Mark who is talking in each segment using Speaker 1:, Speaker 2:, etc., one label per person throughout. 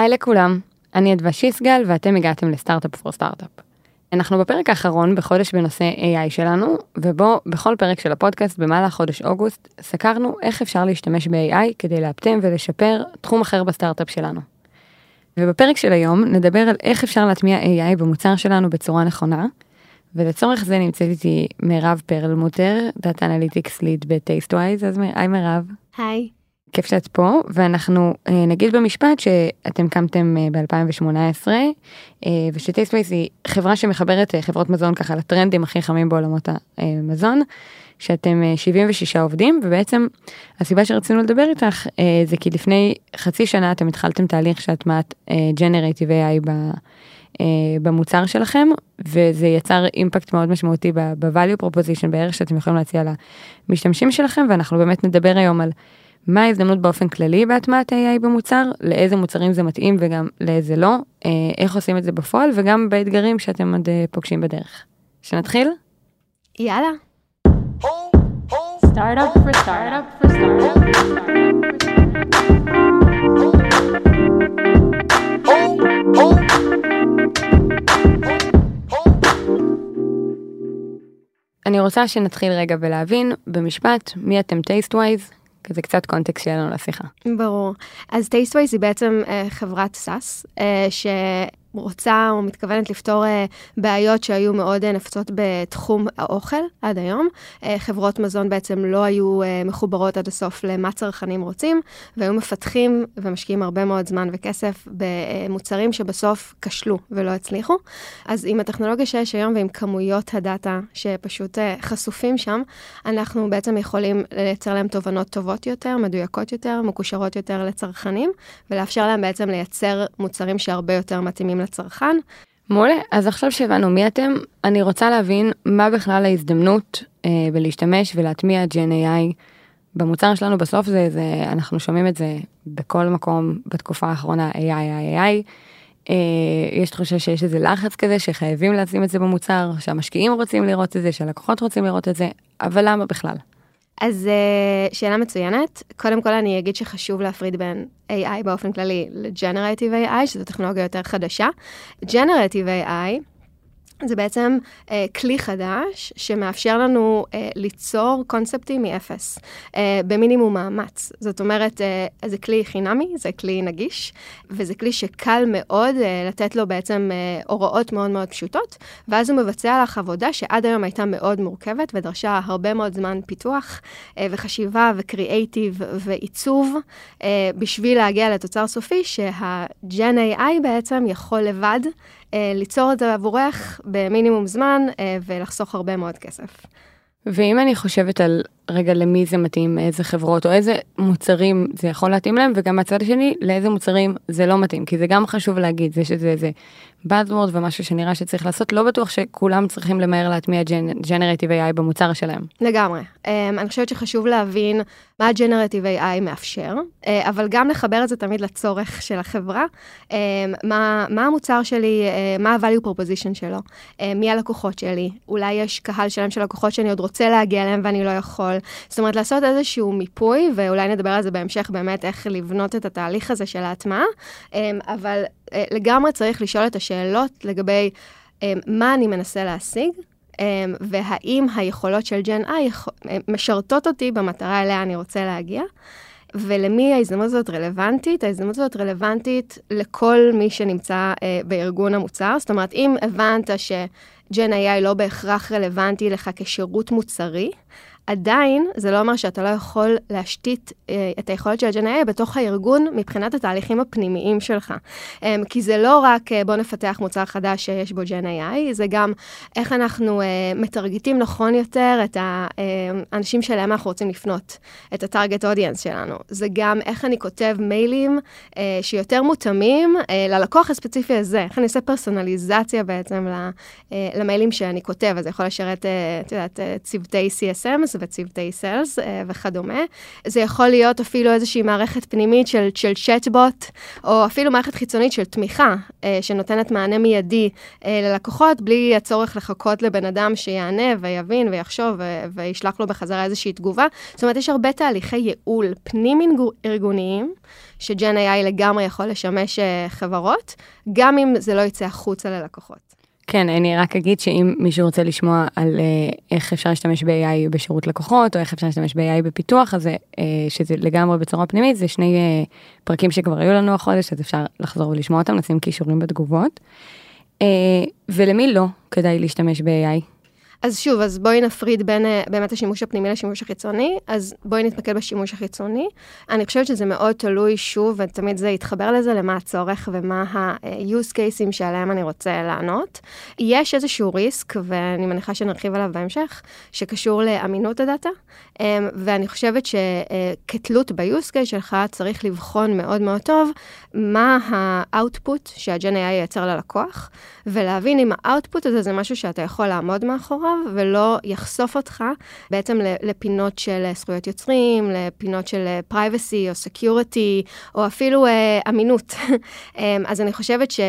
Speaker 1: היי לכולם, אני אדווה שיסגל ואתם הגעתם ל Startup for Startup. אנחנו בפרק האחרון בחודש בנושא AI שלנו, ובו בכל פרק של הפודקאסט במהלך חודש אוגוסט, סקרנו איך אפשר להשתמש ב-AI כדי לאפטם ולשפר תחום אחר בסטארט-אפ שלנו. ובפרק של היום נדבר על איך אפשר להטמיע AI במוצר שלנו בצורה נכונה, ולצורך זה נמצאת איתי מירב פרלמוטר, data analytics lead ב Tastewise, אז היי מירב.
Speaker 2: היי.
Speaker 1: כיף שאת פה, ואנחנו אה, נגיד במשפט שאתם קמתם אה, ב-2018, אה, ושטייסטווייס היא חברה שמחברת חברות מזון ככה לטרנדים הכי חמים בעולמות המזון, שאתם אה, 76 עובדים, ובעצם הסיבה שרצינו לדבר איתך זה כי לפני חצי שנה אתם התחלתם תהליך של הטמעת אה, Generative AI ב... במוצר שלכם, וזה יצר אימפקט מאוד משמעותי ב-value proposition בערך שאתם יכולים להציע למשתמשים שלכם, ואנחנו באמת נדבר היום על מה ההזדמנות באופן כללי בהטמעת AI במוצר, לאיזה מוצרים זה מתאים וגם לאיזה לא, אה, איך עושים את זה בפועל, וגם באתגרים שאתם עוד אה, פוגשים בדרך. שנתחיל?
Speaker 2: יאללה.
Speaker 3: Startup for startup for startup for startup for
Speaker 1: אני רוצה שנתחיל רגע ולהבין במשפט מי אתם Tastewise, כזה קצת קונטקסט שיהיה לנו לשיחה.
Speaker 2: ברור. אז Tastewise היא בעצם אה, חברת SaaS, אה, שרוצה או מתכוונת לפתור אה, בעיות שהיו מאוד אה, נפוצות בתחום האוכל עד היום. אה, חברות מזון בעצם לא היו מחוברות עד הסוף למה צרכנים רוצים, והיו מפתחים ומשקיעים הרבה מאוד זמן וכסף במוצרים שבסוף כשלו ולא הצליחו. אז עם הטכנולוגיה שיש היום ועם כמויות הדאטה שפשוט חשופים שם, אנחנו בעצם יכולים לייצר להם תובנות טובות יותר, מדויקות יותר, מקושרות יותר לצרכנים, ולאפשר להם בעצם לייצר מוצרים שהרבה יותר מתאימים לצרכן.
Speaker 1: מעולה, אז עכשיו שהבנו מי אתם, אני רוצה להבין מה בכלל ההזדמנות אה, בלהשתמש ולהטמיע ג'ן AI במוצר שלנו. בסוף זה, זה, אנחנו שומעים את זה בכל מקום בתקופה האחרונה, AI, AI, AI. אה, יש תחושה שיש איזה לחץ כזה שחייבים לשים את זה במוצר, שהמשקיעים רוצים לראות את זה, שהלקוחות רוצים לראות את זה, אבל למה בכלל?
Speaker 2: אז uh, שאלה מצוינת. קודם כל אני אגיד שחשוב להפריד בין AI באופן כללי ל-Generative AI, שזו טכנולוגיה יותר חדשה. Generative AI זה בעצם uh, כלי חדש שמאפשר לנו uh, ליצור קונספטים מאפס, uh, במינימום מאמץ. זאת אומרת, uh, זה כלי חינמי, זה כלי נגיש, וזה כלי שקל מאוד uh, לתת לו בעצם uh, הוראות מאוד מאוד פשוטות, ואז הוא מבצע לך עבודה שעד היום הייתה מאוד מורכבת ודרשה הרבה מאוד זמן פיתוח uh, וחשיבה וקריאייטיב ועיצוב, uh, בשביל להגיע לתוצר סופי שה-Gen AI בעצם יכול לבד. אה, ליצור את זה עבורך במינימום זמן אה, ולחסוך הרבה מאוד כסף.
Speaker 1: ואם אני חושבת על רגע למי זה מתאים, איזה חברות או איזה מוצרים זה יכול להתאים להם, וגם מהצד השני, לאיזה מוצרים זה לא מתאים, כי זה גם חשוב להגיד, זה שזה איזה Buzzword ומשהו שנראה שצריך לעשות, לא בטוח שכולם צריכים למהר להטמיע Generative AI במוצר שלהם.
Speaker 2: לגמרי. Um, אני חושבת שחשוב להבין מה Generative AI מאפשר, uh, אבל גם לחבר את זה תמיד לצורך של החברה, um, מה, מה המוצר שלי, uh, מה ה-value proposition שלו, uh, מי הלקוחות שלי, אולי יש קהל שלם של לקוחות שאני עוד רוצה להגיע אליהם ואני לא יכול. זאת אומרת, לעשות איזשהו מיפוי, ואולי נדבר על זה בהמשך באמת, איך לבנות את התהליך הזה של ההטמעה, um, אבל לגמרי צריך לשאול את השאלות לגבי um, מה אני מנסה להשיג. um, והאם היכולות של ג'ן איי משרתות אותי במטרה אליה אני רוצה להגיע. ולמי ההזדמנות הזאת רלוונטית? ההזדמנות הזאת רלוונטית לכל מי שנמצא uh, בארגון המוצר. זאת אומרת, אם הבנת שג'ן AI לא בהכרח רלוונטי לך כשירות מוצרי, עדיין זה לא אומר שאתה לא יכול להשתית אה, את היכולת של ה-GNI בתוך הארגון מבחינת התהליכים הפנימיים שלך. אה, כי זה לא רק אה, בוא נפתח מוצר חדש שיש בו GNI, זה גם איך אנחנו אה, מטרגטים נכון יותר את האנשים שלהם אנחנו רוצים לפנות, את הטארגט אודיאנס שלנו. זה גם איך אני כותב מיילים אה, שיותר מותאמים אה, ללקוח הספציפי הזה, איך אני עושה פרסונליזציה בעצם ל, אה, למיילים שאני כותב, אז זה יכול לשרת, אה, את יודעת, אה, צוותי CSMs וצוותי סיילס אה, וכדומה. זה יכול להיות אפילו איזושהי מערכת פנימית של, של צ'טבוט, או אפילו מערכת חיצונית של תמיכה, אה, שנותנת מענה מיידי אה, ללקוחות, בלי הצורך לחכות לבן אדם שיענה ויבין ויחשוב ו- וישלח לו בחזרה איזושהי תגובה. זאת אומרת, יש הרבה תהליכי ייעול פנים-ארגוניים, שג'ן AI לגמרי יכול לשמש חברות, גם אם זה לא יצא החוצה ללקוחות.
Speaker 1: כן, אני רק אגיד שאם מישהו רוצה לשמוע על אה, איך אפשר להשתמש ב-AI בשירות לקוחות, או איך אפשר להשתמש ב-AI בפיתוח, אז אה, שזה לגמרי בצורה פנימית, זה שני אה, פרקים שכבר היו לנו החודש, אז אפשר לחזור ולשמוע אותם, נשים קישורים בתגובות. ולמי לא כדאי להשתמש ב-AI?
Speaker 2: אז שוב, אז בואי נפריד בין אה, באמת השימוש הפנימי לשימוש החיצוני, אז בואי נתמקד בשימוש החיצוני. אני חושבת שזה מאוד תלוי, שוב, ותמיד זה יתחבר לזה, למה הצורך ומה ה-use cases שעליהם אני רוצה לענות. יש איזשהו ריסק, ואני מניחה שנרחיב עליו בהמשך, שקשור לאמינות הדאטה, אמ, ואני חושבת שכתלות ב-use case שלך, צריך לבחון מאוד מאוד טוב מה ה-output שה-Gen AI ייצר ללקוח, ולהבין אם ה-output הזה זה משהו שאתה יכול לעמוד מאחוריו, ולא יחשוף אותך בעצם לפינות של זכויות יוצרים, לפינות של privacy או security, או אפילו אה, אמינות. אמ, אז אני חושבת ש...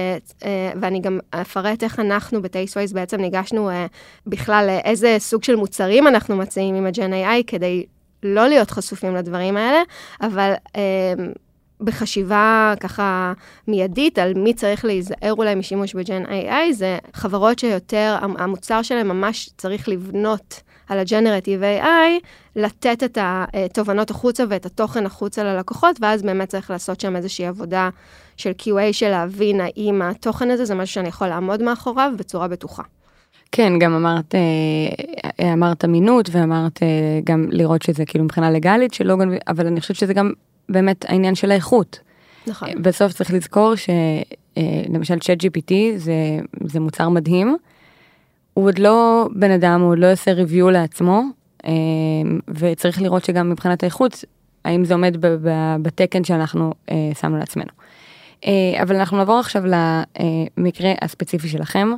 Speaker 2: אה, ואני גם אפרט איך אנחנו ב-Tasteways בעצם ניגשנו אה, בכלל לאיזה סוג של מוצרים אנחנו מציעים עם ה-Gen AI, כדי לא להיות חשופים לדברים האלה, אבל... אה, בחשיבה ככה מיידית על מי צריך להיזהר אולי משימוש בג'ן AI, זה חברות שיותר, המוצר שלהם ממש צריך לבנות על הג'נרטיב AI, לתת את התובנות החוצה ואת התוכן החוצה ללקוחות, ואז באמת צריך לעשות שם איזושהי עבודה של QA, של להבין האם התוכן הזה זה משהו שאני יכול לעמוד מאחוריו בצורה בטוחה.
Speaker 1: כן, גם אמרת, אה, אמרת אמינות ואמרת אה, גם לראות שזה כאילו מבחינה לגאלית שלא גונבים, אבל אני חושבת שזה גם באמת העניין של האיכות.
Speaker 2: נכון.
Speaker 1: בסוף צריך לזכור שלמשל צ'אט GPT זה, זה מוצר מדהים. הוא עוד לא בן אדם, הוא עוד לא עושה ריוויו לעצמו, אה, וצריך לראות שגם מבחינת האיכות, האם זה עומד בתקן שאנחנו אה, שמנו לעצמנו. אה, אבל אנחנו נעבור עכשיו למקרה הספציפי שלכם.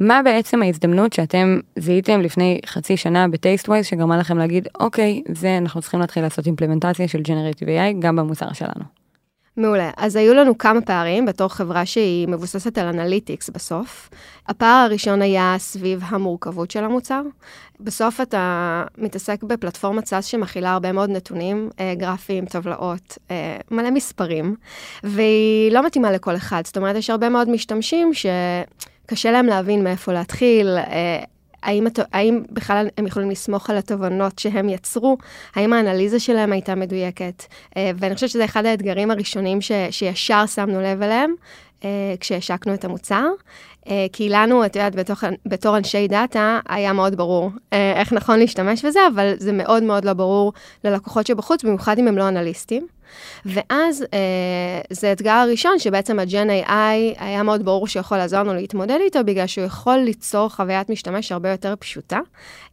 Speaker 1: מה בעצם ההזדמנות שאתם זיהיתם לפני חצי שנה ב Tastewise שגרמה לכם להגיד אוקיי זה אנחנו צריכים להתחיל לעשות implementation של generative AI גם במוצר שלנו.
Speaker 2: מעולה. אז היו לנו כמה פערים בתור חברה שהיא מבוססת על analytics בסוף. הפער הראשון היה סביב המורכבות של המוצר. בסוף אתה מתעסק בפלטפורמת SaaS שמכילה הרבה מאוד נתונים, אה, גרפיים, טבלאות, אה, מלא מספרים, והיא לא מתאימה לכל אחד. זאת אומרת, יש הרבה מאוד משתמשים ש... קשה להם להבין מאיפה להתחיל, אה, האם, האם בכלל הם יכולים לסמוך על התובנות שהם יצרו, האם האנליזה שלהם הייתה מדויקת. אה, ואני חושבת שזה אחד האתגרים הראשונים ש, שישר שמנו לב אליהם אה, כשהשקנו את המוצר. כי לנו, את יודעת, בתוך, בתור אנשי דאטה, היה מאוד ברור איך נכון להשתמש בזה, אבל זה מאוד מאוד לא ברור ללקוחות שבחוץ, במיוחד אם הם לא אנליסטים. ואז אה, זה אתגר הראשון, שבעצם ה Gen AI היה מאוד ברור שיכול לעזור לנו להתמודד איתו, בגלל שהוא יכול ליצור חוויית משתמש הרבה יותר פשוטה.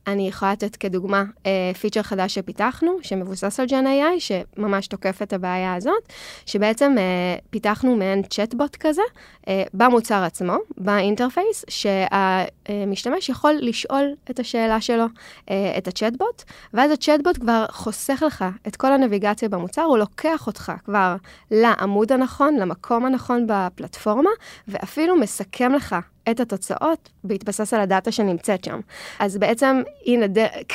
Speaker 2: אני יכולה לתת כדוגמה אה, feature חדש שפיתחנו, שמבוסס על Gen AI, שממש תוקף את הבעיה הזאת, שבעצם אה, פיתחנו מעין צ'טבוט כזה, אה, במוצר עצמו, ב interface, שהמשתמש יכול לשאול את השאלה שלו, אה, את הצ'טבוט, ואז הצ'טבוט כבר חוסך לך את כל הנביגציה במוצר, הוא לוקח אותך כבר לעמוד הנכון, למקום הנכון בפלטפורמה, ואפילו מסכם לך את התוצאות בהתבסס על הדאטה שנמצאת שם. אז בעצם, הנה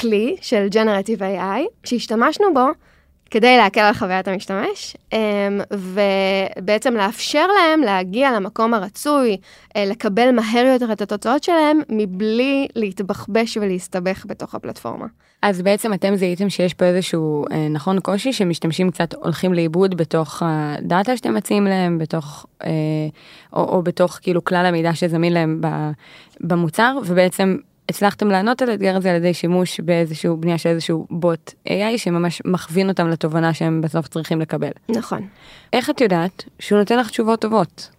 Speaker 2: כלי של Generative AI, שהשתמשנו בו כדי להקל על חוויית המשתמש, אמ, ובעצם לאפשר להם להגיע למקום הרצוי, אה, לקבל מהר יותר את התוצאות שלהם, מבלי להתבחבש ולהסתבך בתוך הפלטפורמה.
Speaker 1: אז בעצם אתם זיהיתם שיש פה איזשהו אה, נכון קושי שמשתמשים קצת הולכים לאיבוד בתוך הדאטה שאתם מציעים להם, בתוך, אה, או, או בתוך כאילו כלל המידע שזמין להם במוצר, ובעצם הצלחתם לענות על האתגר הזה על ידי שימוש באיזשהו בנייה של איזשהו בוט AI שממש מכווין אותם לתובנה שהם בסוף צריכים לקבל.
Speaker 2: נכון.
Speaker 1: איך את יודעת שהוא נותן לך תשובות טובות?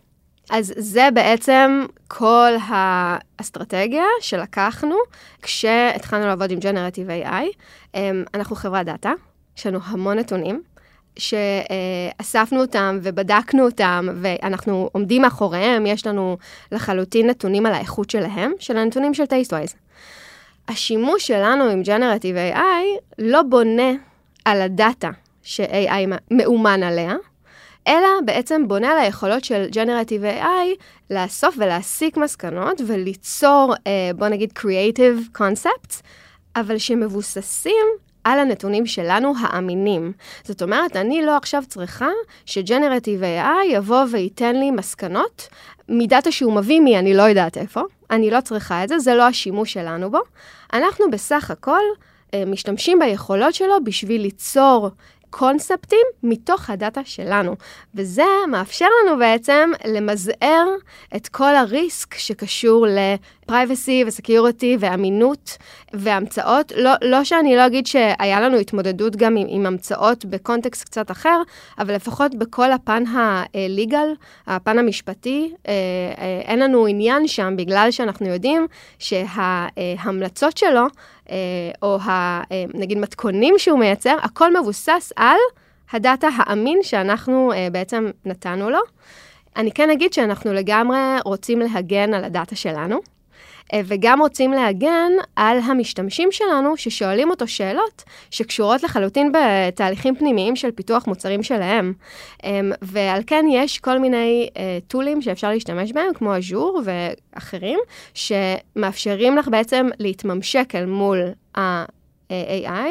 Speaker 2: אז זה בעצם כל האסטרטגיה שלקחנו כשהתחלנו לעבוד עם Generative AI. אמ, אנחנו חברת data, יש לנו המון נתונים. שאספנו אותם ובדקנו אותם, ואנחנו עומדים מאחוריהם, יש לנו לחלוטין נתונים על האיכות שלהם, של הנתונים של Tastewise. השימוש שלנו עם Generative AI לא בונה על הדאטה ש-AI מאומן עליה, אלא בעצם בונה על היכולות של Generative AI לאסוף ולהסיק מסקנות וליצור, אה, בוא נגיד, Creative Concepts, אבל שמבוססים על הנתונים שלנו האמינים. זאת אומרת, אני לא עכשיו צריכה ש-Generative AI יבוא וייתן לי מסקנות מדאטה שהוא מביא מי, אני לא יודעת איפה. אני לא צריכה את זה, זה לא השימוש שלנו בו. אנחנו בסך הכל אה, משתמשים ביכולות שלו בשביל ליצור קונספטים מתוך הדאטה שלנו. וזה מאפשר לנו בעצם למזער את כל הריסק שקשור לפרייבסי וסקיורטי ואמינות והמצאות. לא, לא שאני לא אגיד שהיה לנו התמודדות גם עם, עם המצאות בקונטקסט קצת אחר, אבל לפחות בכל הפן הליגל, הפן המשפטי, אה, אה, אין לנו עניין שם בגלל שאנחנו יודעים שההמלצות שלו אה, או ה, נגיד מתכונים שהוא מייצר, הכל מבוסס על הדאטה האמין שאנחנו בעצם נתנו לו. אני כן אגיד שאנחנו לגמרי רוצים להגן על הדאטה שלנו, וגם רוצים להגן על המשתמשים שלנו ששואלים אותו שאלות שקשורות לחלוטין בתהליכים פנימיים של פיתוח מוצרים שלהם. ועל כן יש כל מיני טולים שאפשר להשתמש בהם, כמו אג'ור ואחרים, שמאפשרים לך בעצם להתממשק אל מול ה-AI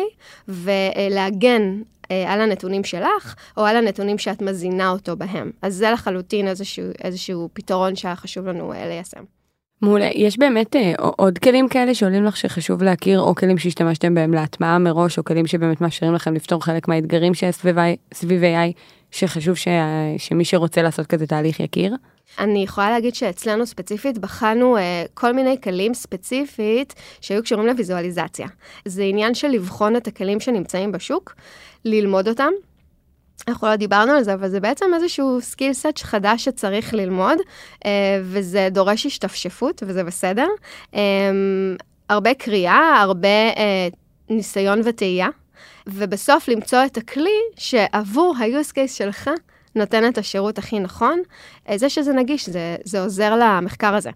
Speaker 2: ולהגן על הנתונים שלך, או על הנתונים שאת מזינה אותו בהם. אז זה לחלוטין איזשהו, איזשהו פתרון שהיה חשוב לנו ליישם.
Speaker 1: מעולה, יש באמת אה, עוד כלים כאלה שעולים לך שחשוב להכיר, או כלים שהשתמשתם בהם להטמעה מראש, או כלים שבאמת מאפשרים לכם לפתור חלק מהאתגרים שיש סביב, AI, שחשוב ש, שמי שרוצה לעשות כזה תהליך יכיר?
Speaker 2: אני יכולה להגיד שאצלנו ספציפית בחנו אה, כל מיני כלים ספציפית שהיו קשורים לויזואליזציה. זה עניין של לבחון את הכלים שנמצאים בשוק, ללמוד אותם, אנחנו לא דיברנו על זה, אבל זה בעצם איזשהו skill set חדש שצריך ללמוד, אה, וזה דורש השתפשפות, וזה בסדר. אה, הרבה קריאה, הרבה אה, ניסיון וטעייה, ובסוף למצוא את הכלי שעבור ה-use case שלך נותן את השירות הכי נכון. זה שזה נגיש, זה, זה עוזר למחקר הזה.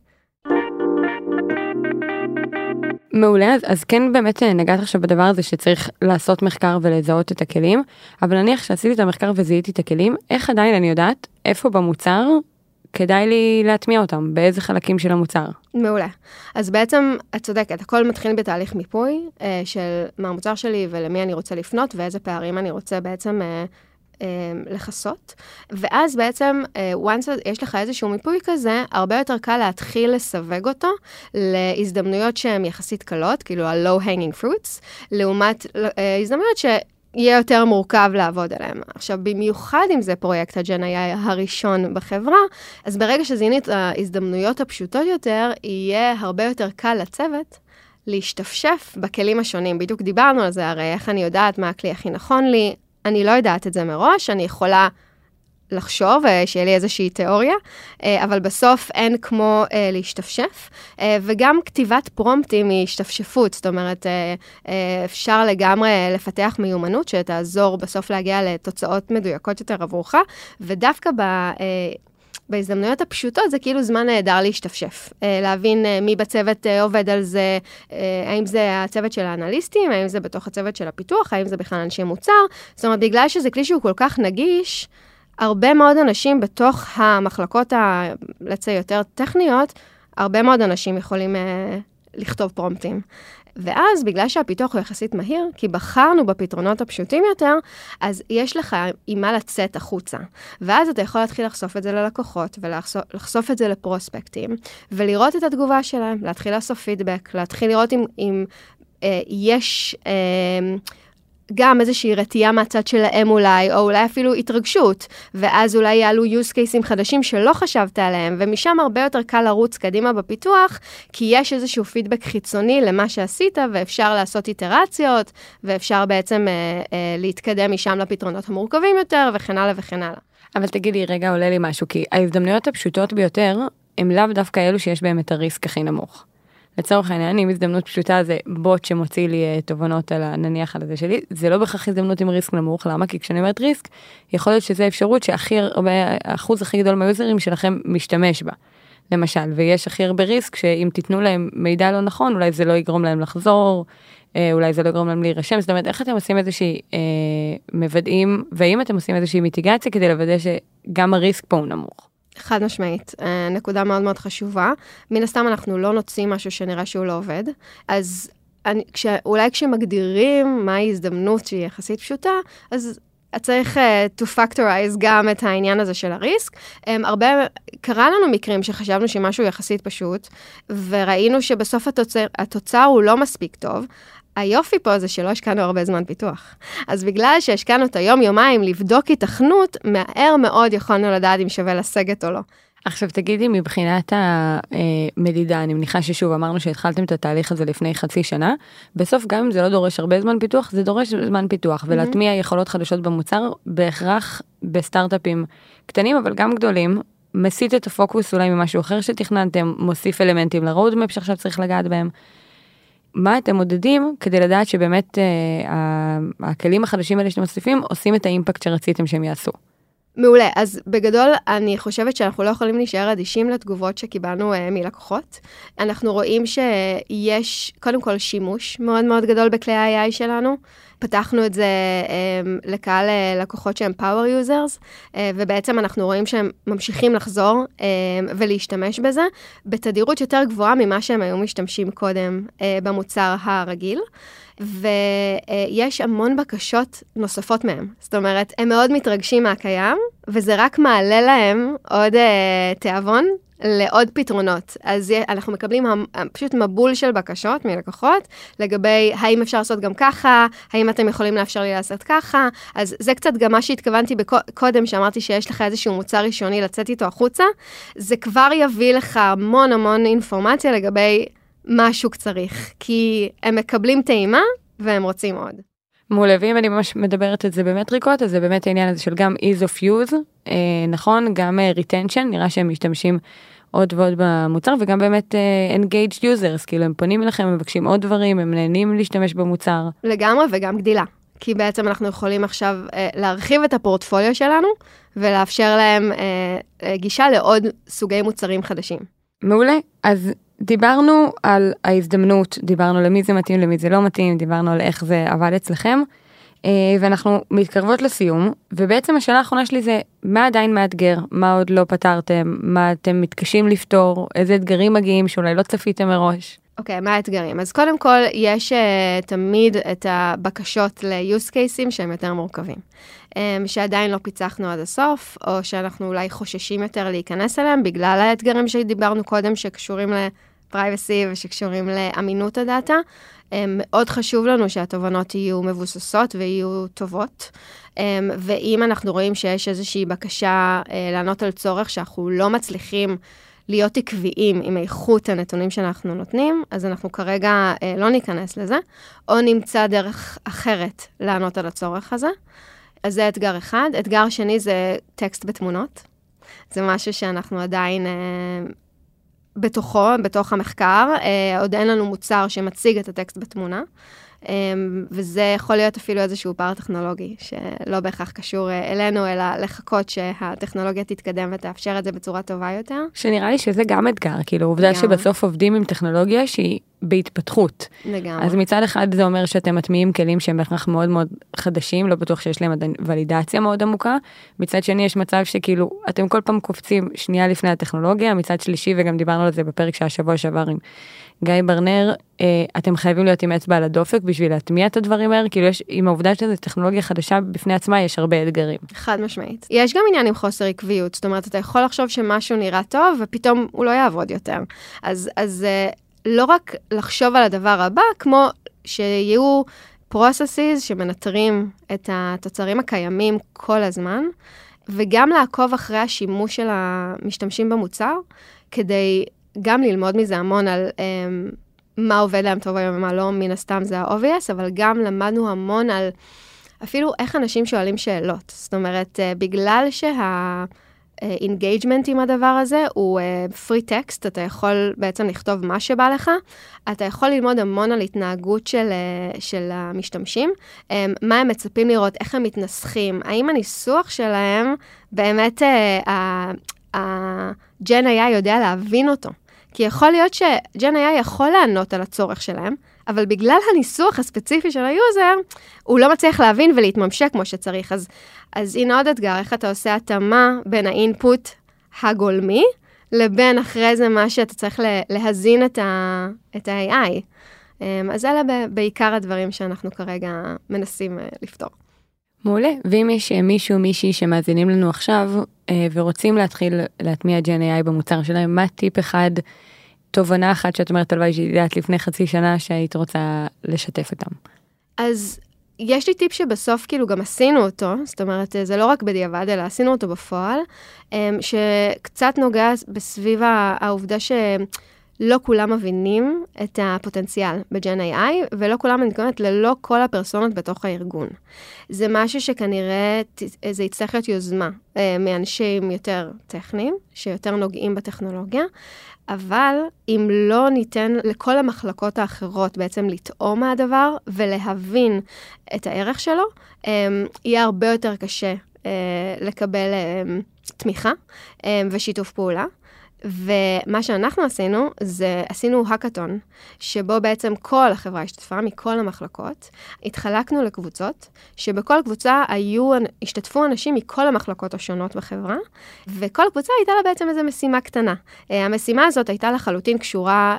Speaker 1: מעולה, אז, אז כן באמת אה, נגעת עכשיו בדבר הזה שצריך לעשות מחקר ולזהות את הכלים, אבל נניח שעשיתי את המחקר וזיהיתי את הכלים, איך עדיין אני יודעת איפה במוצר כדאי לי להטמיע אותם, באיזה חלקים של המוצר.
Speaker 2: מעולה. אז בעצם, את צודקת, הכל מתחיל בתהליך מיפוי אה, של מה המוצר שלי ולמי אני רוצה לפנות ואיזה פערים אני רוצה בעצם אה, לכסות, ואז בעצם, אה, once יש לך איזשהו מיפוי כזה, הרבה יותר קל להתחיל לסווג אותו להזדמנויות שהן יחסית קלות, כאילו ה-low hanging fruits, לעומת אה, הזדמנויות ש... יהיה יותר מורכב לעבוד עליהם. עכשיו, במיוחד אם זה פרויקט הג'ן היה הראשון בחברה, אז ברגע שזיהינו את ההזדמנויות הפשוטות יותר, יהיה הרבה יותר קל לצוות להשתפשף בכלים השונים. בדיוק דיברנו על זה, הרי איך אני יודעת מה הכלי הכי נכון לי, אני לא יודעת את זה מראש, אני יכולה לחשוב, אה, שיהיה לי איזושהי תיאוריה, אה, אבל בסוף אין כמו אה, להשתפשף, וגם כתיבת פרומפטים היא השתפשפות, זאת אומרת, אפשר לגמרי לפתח מיומנות שתעזור בסוף להגיע לתוצאות מדויקות יותר עבורך, ודווקא ב... בהזדמנויות הפשוטות זה כאילו זמן נהדר להשתפשף. להבין מי בצוות עובד על זה, האם זה הצוות של האנליסטים, האם זה בתוך הצוות של הפיתוח, האם זה בכלל אנשי מוצר. זאת אומרת, בגלל שזה כלי שהוא כל כך נגיש, הרבה מאוד אנשים בתוך המחלקות, ה, לצא יותר טכניות, הרבה מאוד אנשים יכולים לכתוב פרומפטים. ואז, בגלל שהפיתוח הוא יחסית מהיר, כי בחרנו בפתרונות הפשוטים יותר, אז יש לך עם מה לצאת החוצה. ואז אתה יכול להתחיל לחשוף את זה ללקוחות, ולחשוף את זה לפרוספקטים, ולראות את התגובה שלהם, להתחיל לאסוף פידבק, להתחיל לראות אם, אם אה, יש... אה, גם איזושהי רתיעה מהצד שלהם אולי, או אולי אפילו התרגשות, ואז אולי יעלו use cases חדשים שלא חשבת עליהם, ומשם הרבה יותר קל לרוץ קדימה בפיתוח, כי יש איזשהו פידבק חיצוני למה שעשית, ואפשר לעשות איטרציות, ואפשר בעצם אה, אה, להתקדם משם לפתרונות המורכבים יותר, וכן הלאה וכן הלאה.
Speaker 1: אבל תגידי, רגע עולה לי משהו, כי ההזדמנויות הפשוטות ביותר, הם לאו דווקא אלו שיש בהם את הריסק הכי נמוך. לצורך העניין, אם הזדמנות פשוטה זה בוט שמוציא לי uh, תובנות על הנניח על הזה שלי, זה לא בהכרח הזדמנות עם ריסק נמוך, למה? כי כשאני אומרת ריסק, יכול להיות שזו אפשרות שהכי הרבה, האחוז הכי גדול מהיוזרים שלכם משתמש בה. למשל, ויש הכי הרבה ריסק שאם תיתנו להם מידע לא נכון, אולי זה לא יגרום להם לחזור, אה, אולי זה לא יגרום להם להירשם, זאת אומרת, איך אתם עושים איזושהי, אה, מוודאים, והאם אתם עושים איזושהי מיטיגציה כדי לוודא שגם הריסק פה הוא נמוך.
Speaker 2: חד משמעית, אה, נקודה מאוד מאוד חשובה. מן הסתם אנחנו לא נוציא משהו שנראה שהוא לא עובד, אז אני, כש, אולי כשמגדירים מהי הזדמנות שהיא יחסית פשוטה, אז צריך uh, to factorize גם את העניין הזה של הריסק. Um, הרבה, קרה לנו מקרים שחשבנו שמשהו יחסית פשוט, וראינו שבסוף התוצר, התוצר הוא לא מספיק טוב. היופי פה זה שלא השקענו הרבה זמן פיתוח. אז בגלל שהשקענו את היום-יומיים לבדוק התכנות, מהר מאוד יכולנו לדעת אם שווה לסגת או לא.
Speaker 1: עכשיו תגידי מבחינת המדידה אני מניחה ששוב אמרנו שהתחלתם את התהליך הזה לפני חצי שנה בסוף גם אם זה לא דורש הרבה זמן פיתוח זה דורש זמן פיתוח ולהטמיע יכולות חדשות במוצר בהכרח בסטארט-אפים קטנים אבל גם גדולים מסיט את הפוקוס אולי ממשהו אחר שתכננתם מוסיף אלמנטים לרודמפ שעכשיו צריך לגעת בהם. מה אתם מודדים כדי לדעת שבאמת אה, הכלים החדשים האלה שאתם מוסיפים עושים את האימפקט שרציתם שהם יעשו.
Speaker 2: מעולה. אז בגדול, אני חושבת שאנחנו לא יכולים להישאר אדישים לתגובות שקיבלנו uh, מלקוחות. אנחנו רואים שיש, קודם כל, שימוש מאוד מאוד גדול בכלי ה-AI שלנו. פתחנו את זה um, לקהל uh, לקוחות שהם power users, uh, ובעצם אנחנו רואים שהם ממשיכים לחזור um, ולהשתמש בזה בתדירות יותר גבוהה ממה שהם היו משתמשים קודם uh, במוצר הרגיל. ויש המון בקשות נוספות מהם. זאת אומרת, הם מאוד מתרגשים מהקיים, וזה רק מעלה להם עוד uh, תיאבון לעוד פתרונות. אז אנחנו מקבלים פשוט מבול של בקשות מלקוחות לגבי האם אפשר לעשות גם ככה, האם אתם יכולים לאפשר לי לעשות ככה. אז זה קצת גם מה שהתכוונתי קודם, שאמרתי שיש לך איזשהו מוצר ראשוני לצאת איתו החוצה. זה כבר יביא לך המון המון אינפורמציה לגבי מה השוק צריך, כי הם מקבלים טעימה והם רוצים עוד.
Speaker 1: מעולה, ואם אני ממש מדברת את זה במטריקות, אז זה באמת העניין הזה של גם ease of use, אה, נכון, גם אה, retension, נראה שהם משתמשים עוד ועוד במוצר, וגם באמת אה, engaged users, כאילו הם פונים אליכם, הם מבקשים עוד דברים, הם נהנים להשתמש במוצר.
Speaker 2: לגמרי, וגם גדילה. כי בעצם אנחנו יכולים עכשיו אה, להרחיב את הפורטפוליו שלנו ולאפשר להם אה, אה, גישה לעוד סוגי מוצרים חדשים.
Speaker 1: מעולה, אז דיברנו על ההזדמנות, דיברנו למי זה מתאים, למי זה לא מתאים, דיברנו על איך זה עבד אצלכם, אה, ואנחנו מתקרבות לסיום, ובעצם השאלה האחרונה שלי זה, מה עדיין מאתגר? מה עוד לא פתרתם? מה אתם מתקשים לפתור? איזה אתגרים מגיעים שאולי לא צפיתם מראש?
Speaker 2: אוקיי, okay, מה האתגרים? אז קודם כל, יש uh, תמיד את הבקשות ל-use cases שהם יותר מורכבים. Um, שעדיין לא פיצחנו עד הסוף, או שאנחנו אולי חוששים יותר להיכנס אליהם בגלל האתגרים שדיברנו קודם, שקשורים ל-privacy ושקשורים לאמינות הדאטה. Um, מאוד חשוב לנו שהתובנות יהיו מבוססות ויהיו טובות. Um, ואם אנחנו רואים שיש איזושהי בקשה uh, לענות על צורך שאנחנו לא מצליחים להיות עקביים עם איכות הנתונים שאנחנו נותנים, אז אנחנו כרגע אה, לא ניכנס לזה, או נמצא דרך אחרת לענות על הצורך הזה. אז זה אתגר אחד. אתגר שני זה טקסט בתמונות. זה משהו שאנחנו עדיין אה, בתוכו, בתוך המחקר. אה, עוד אין לנו מוצר שמציג את הטקסט בתמונה. אמ, וזה יכול להיות אפילו איזשהו פער טכנולוגי, שלא בהכרח קשור אה, אלינו, אלא לחכות שהטכנולוגיה תתקדם ותאפשר את זה בצורה טובה יותר.
Speaker 1: שנראה לי שזה גם אתגר, כאילו עובדה שבסוף עובדים עם טכנולוגיה שהיא בהתפתחות.
Speaker 2: לגמרי.
Speaker 1: אז מצד אחד זה אומר שאתם מטמיעים כלים שהם בהכרח מאוד מאוד חדשים, לא בטוח שיש להם ולידציה מאוד עמוקה. מצד שני יש מצב שכאילו אתם כל פעם קופצים שנייה לפני הטכנולוגיה, מצד שלישי וגם דיברנו על זה בפרק שהיה שבוע שעבר עם גיא ברנר, אה, אתם חייבים להיות עם אצבע על הדופק בשביל להטמיע את הדברים האלה, כאילו יש, עם העובדה שזו טכנולוגיה חדשה בפני עצמה, יש הרבה אתגרים.
Speaker 2: חד משמעית. יש גם עניין עם חוסר עקביות, זאת אומרת, אתה יכול לחשוב שמשהו נראה טוב, ופתאום הוא לא יעבוד יותר. אז, אז אה, לא רק לחשוב על הדבר הבא, כמו שיהיו processes שמנטרים את התוצרים הקיימים כל הזמן, וגם לעקוב אחרי השימוש של המשתמשים במוצר, כדי גם ללמוד מזה המון על um, מה עובד להם טוב היום ומה לא, מן הסתם זה ה-obvious, אבל גם למדנו המון על אפילו איך אנשים שואלים שאלות. זאת אומרת, אה, בגלל שה... engagement עם הדבר הזה הוא free אה, text, אתה יכול בעצם לכתוב מה שבא לך, אתה יכול ללמוד המון על התנהגות של, אה, של המשתמשים, אמ, מה הם מצפים לראות, איך הם מתנסחים, האם הניסוח שלהם באמת אה, Gen AI יודע להבין אותו. כי יכול להיות ש Gen AI יכול לענות על הצורך שלהם, אבל בגלל הניסוח הספציפי של ה user, הוא לא מצליח להבין ולהתממשק כמו שצריך. אז, אז הנה עוד אתגר, איך אתה עושה התאמה בין ה input הגולמי, לבין אחרי זה מה שאתה צריך להזין את, ה, את ה-AI. אמ, אז אלה בעיקר הדברים שאנחנו כרגע מנסים אה, לפתור.
Speaker 1: מעולה, ואם יש אה, מישהו, מישהי שמאזינים לנו עכשיו אה, ורוצים להתחיל להטמיע Gen AI במוצר שלהם, מה טיפ אחד, תובנה אחת שאת אומרת הלוואי שידעת לפני חצי שנה שהיית רוצה לשתף אותם?
Speaker 2: אז יש לי טיפ שבסוף כאילו גם עשינו אותו, זאת אומרת, זה לא רק בדיעבד, אלא עשינו אותו בפועל, שקצת נוגע בסביב העובדה ש... לא כולם מבינים את הפוטנציאל בג'ן AI, ולא כולם, אני מתכוונת, ללא כל הפרסונות בתוך הארגון. זה משהו שכנראה זה יצטרך להיות יוזמה אה, מאנשים יותר טכניים, שיותר נוגעים בטכנולוגיה, אבל אם לא ניתן לכל המחלקות האחרות בעצם לטעום מהדבר ולהבין את הערך שלו, אה, יהיה הרבה יותר קשה אה, לקבל אה, תמיכה אה, ושיתוף פעולה. ומה שאנחנו עשינו, זה עשינו האקתון, שבו בעצם כל החברה השתתפה, מכל המחלקות. התחלקנו לקבוצות, שבכל קבוצה היו, השתתפו אנשים מכל המחלקות השונות בחברה, וכל קבוצה הייתה לה בעצם איזו משימה קטנה. אה, המשימה הזאת הייתה לחלוטין קשורה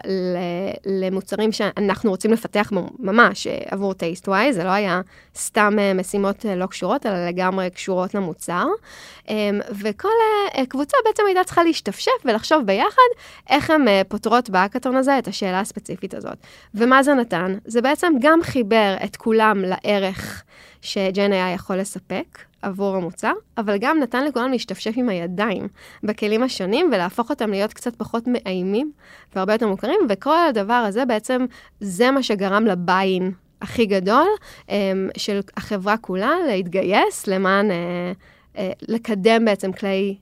Speaker 2: למוצרים שאנחנו רוצים לפתח ממש אה, עבור טייסט-וואי, זה לא היה סתם אה, משימות לא קשורות, אלא לגמרי קשורות למוצר. וכל קבוצה בעצם הייתה צריכה להשתפשף ולחשוב לחשוב ביחד איך הן אה, פותרות בהאקתון הזה את השאלה הספציפית הזאת. ומה זה נתן? זה בעצם גם חיבר את כולם לערך שג'ן היה יכול לספק עבור המוצר, אבל גם נתן לכולם להשתפשף עם הידיים בכלים השונים ולהפוך אותם להיות קצת פחות מאיימים והרבה יותר מוכרים, וכל הדבר הזה בעצם, זה מה שגרם לביין הכי גדול אמ, של החברה כולה להתגייס למען, אה, אה, לקדם בעצם כלי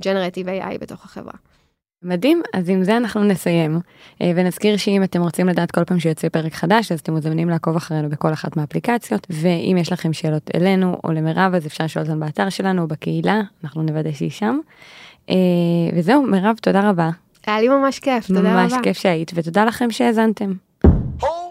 Speaker 2: ג'נרטיב AI בתוך החברה.
Speaker 1: מדהים, אז עם זה אנחנו נסיים. אה, ונזכיר שאם אתם רוצים לדעת כל פעם שיוצא פרק חדש, אז אתם מוזמנים לעקוב אחרינו בכל אחת מהאפליקציות, ואם יש לכם שאלות אלינו או למירב, אז אפשר לשאול אותן באתר שלנו או בקהילה, אנחנו נוודא שהיא שם. אה, וזהו, מירב, תודה רבה.
Speaker 2: היה לי ממש כיף, תודה ממש רבה.
Speaker 1: ממש כיף שהיית, ותודה לכם שהאזנתם.
Speaker 3: Oh.